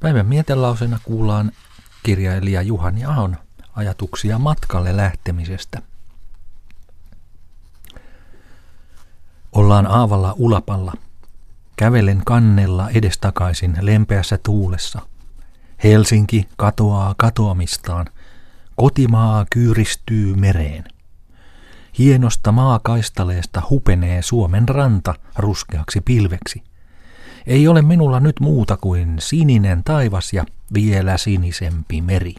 Päivän mietelausena kuullaan kirjailija Juhani Ahon ajatuksia matkalle lähtemisestä. Ollaan aavalla ulapalla. Kävelen kannella edestakaisin lempeässä tuulessa. Helsinki katoaa katoamistaan. Kotimaa kyyristyy mereen. Hienosta maakaistaleesta hupenee Suomen ranta ruskeaksi pilveksi. Ei ole minulla nyt muuta kuin sininen taivas ja vielä sinisempi meri.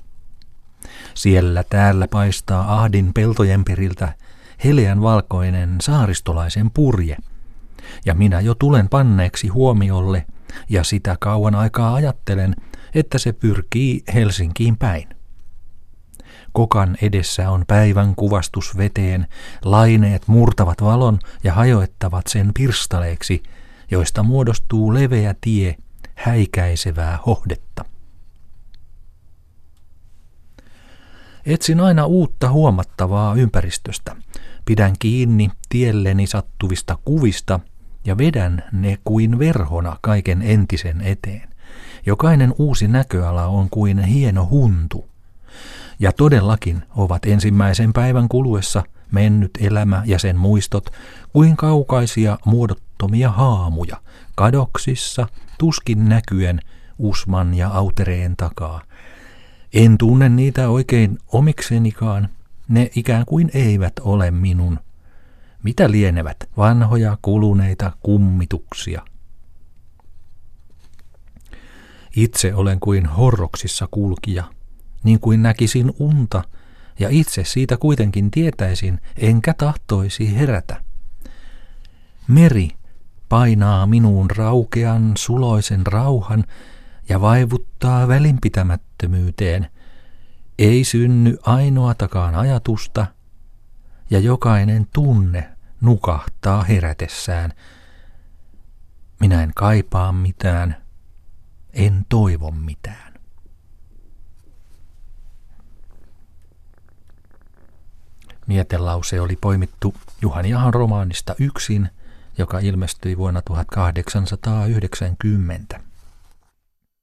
Siellä täällä paistaa ahdin peltojen periltä heleän valkoinen saaristolaisen purje. Ja minä jo tulen panneeksi huomiolle ja sitä kauan aikaa ajattelen, että se pyrkii Helsinkiin päin. Kokan edessä on päivän kuvastus veteen, laineet murtavat valon ja hajoittavat sen pirstaleeksi, joista muodostuu leveä tie häikäisevää hohdetta. Etsin aina uutta huomattavaa ympäristöstä. Pidän kiinni tielleni sattuvista kuvista ja vedän ne kuin verhona kaiken entisen eteen. Jokainen uusi näköala on kuin hieno huntu. Ja todellakin ovat ensimmäisen päivän kuluessa mennyt elämä ja sen muistot kuin kaukaisia muodottomia haamuja, kadoksissa, tuskin näkyen Usman ja Autereen takaa. En tunne niitä oikein omiksenikaan, ne ikään kuin eivät ole minun. Mitä lienevät vanhoja kuluneita kummituksia? Itse olen kuin horroksissa kulkija, niin kuin näkisin unta, ja itse siitä kuitenkin tietäisin, enkä tahtoisi herätä. Meri painaa minuun raukean suloisen rauhan ja vaivuttaa välinpitämättömyyteen. Ei synny ainoatakaan ajatusta, ja jokainen tunne nukahtaa herätessään. Minä en kaipaa mitään, en toivo mitään. Mietelause oli poimittu Juhani Ahon romaanista Yksin, joka ilmestyi vuonna 1890.